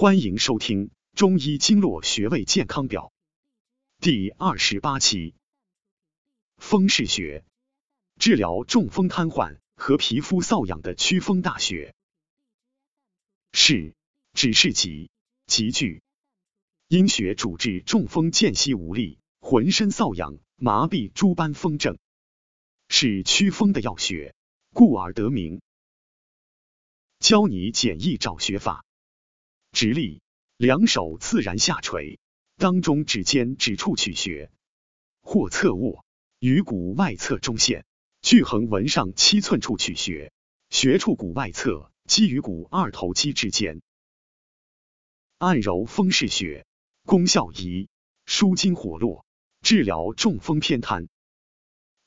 欢迎收听《中医经络穴位健康表》第二十八期。风市穴，治疗中风瘫痪和皮肤瘙痒的祛风大穴。是，指是急，急剧。阴血主治中风间隙无力、浑身瘙痒、麻痹诸般风症，是祛风的要穴，故而得名。教你简易找穴法。直立，两手自然下垂，当中指尖指处取穴，或侧卧，于骨外侧中线，距横纹上七寸处取穴，穴处骨外侧基于骨二头肌之间。按揉风市穴，功效一：舒筋活络，治疗中风偏瘫。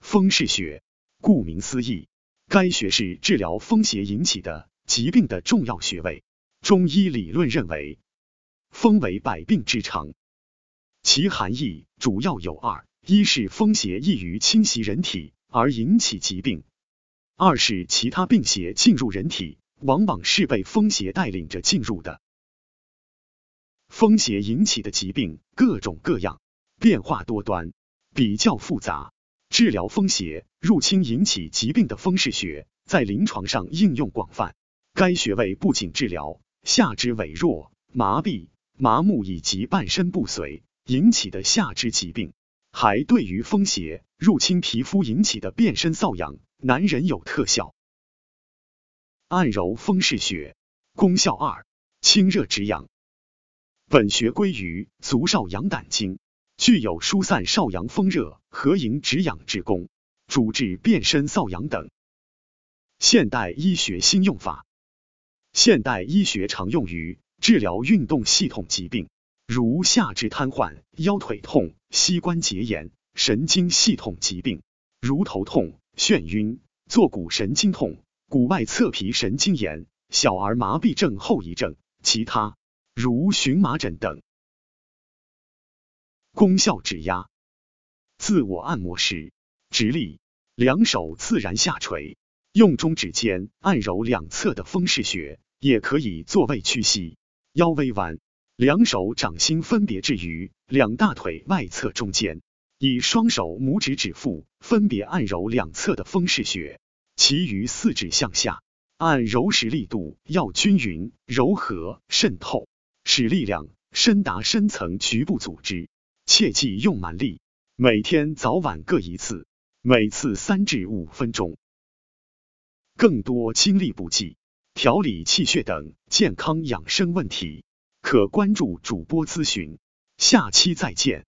风市穴，顾名思义，该穴是治疗风邪引起的疾病的重要穴位。中医理论认为，风为百病之长，其含义主要有二：一是风邪易于侵袭人体而引起疾病；二是其他病邪进入人体，往往是被风邪带领着进入的。风邪引起的疾病各种各样，变化多端，比较复杂。治疗风邪入侵引起疾病的风市穴，在临床上应用广泛。该穴位不仅治疗。下肢痿弱、麻痹、麻木以及半身不遂引起的下肢疾病，还对于风邪入侵皮肤引起的变身瘙痒，男人有特效。按揉风市穴，功效二：清热止痒。本穴归于足少阳胆经，具有疏散少阳风热、和营止痒之功，主治变身瘙痒等。现代医学新用法。现代医学常用于治疗运动系统疾病，如下肢瘫痪、腰腿痛、膝关节炎；神经系统疾病，如头痛、眩晕、坐骨神经痛、骨外侧皮神经炎、小儿麻痹症后遗症；其他如荨麻疹等。功效指压。自我按摩时，直立，两手自然下垂。用中指尖按揉两侧的风市穴，也可以坐位屈膝，腰微弯，两手掌心分别置于两大腿外侧中间，以双手拇指指腹分别按揉两侧的风市穴，其余四指向下按揉时力度要均匀、柔和、渗透，使力量深达深层局部组织，切忌用蛮力。每天早晚各一次，每次三至五分钟。更多精力补剂、调理气血等健康养生问题，可关注主播咨询。下期再见。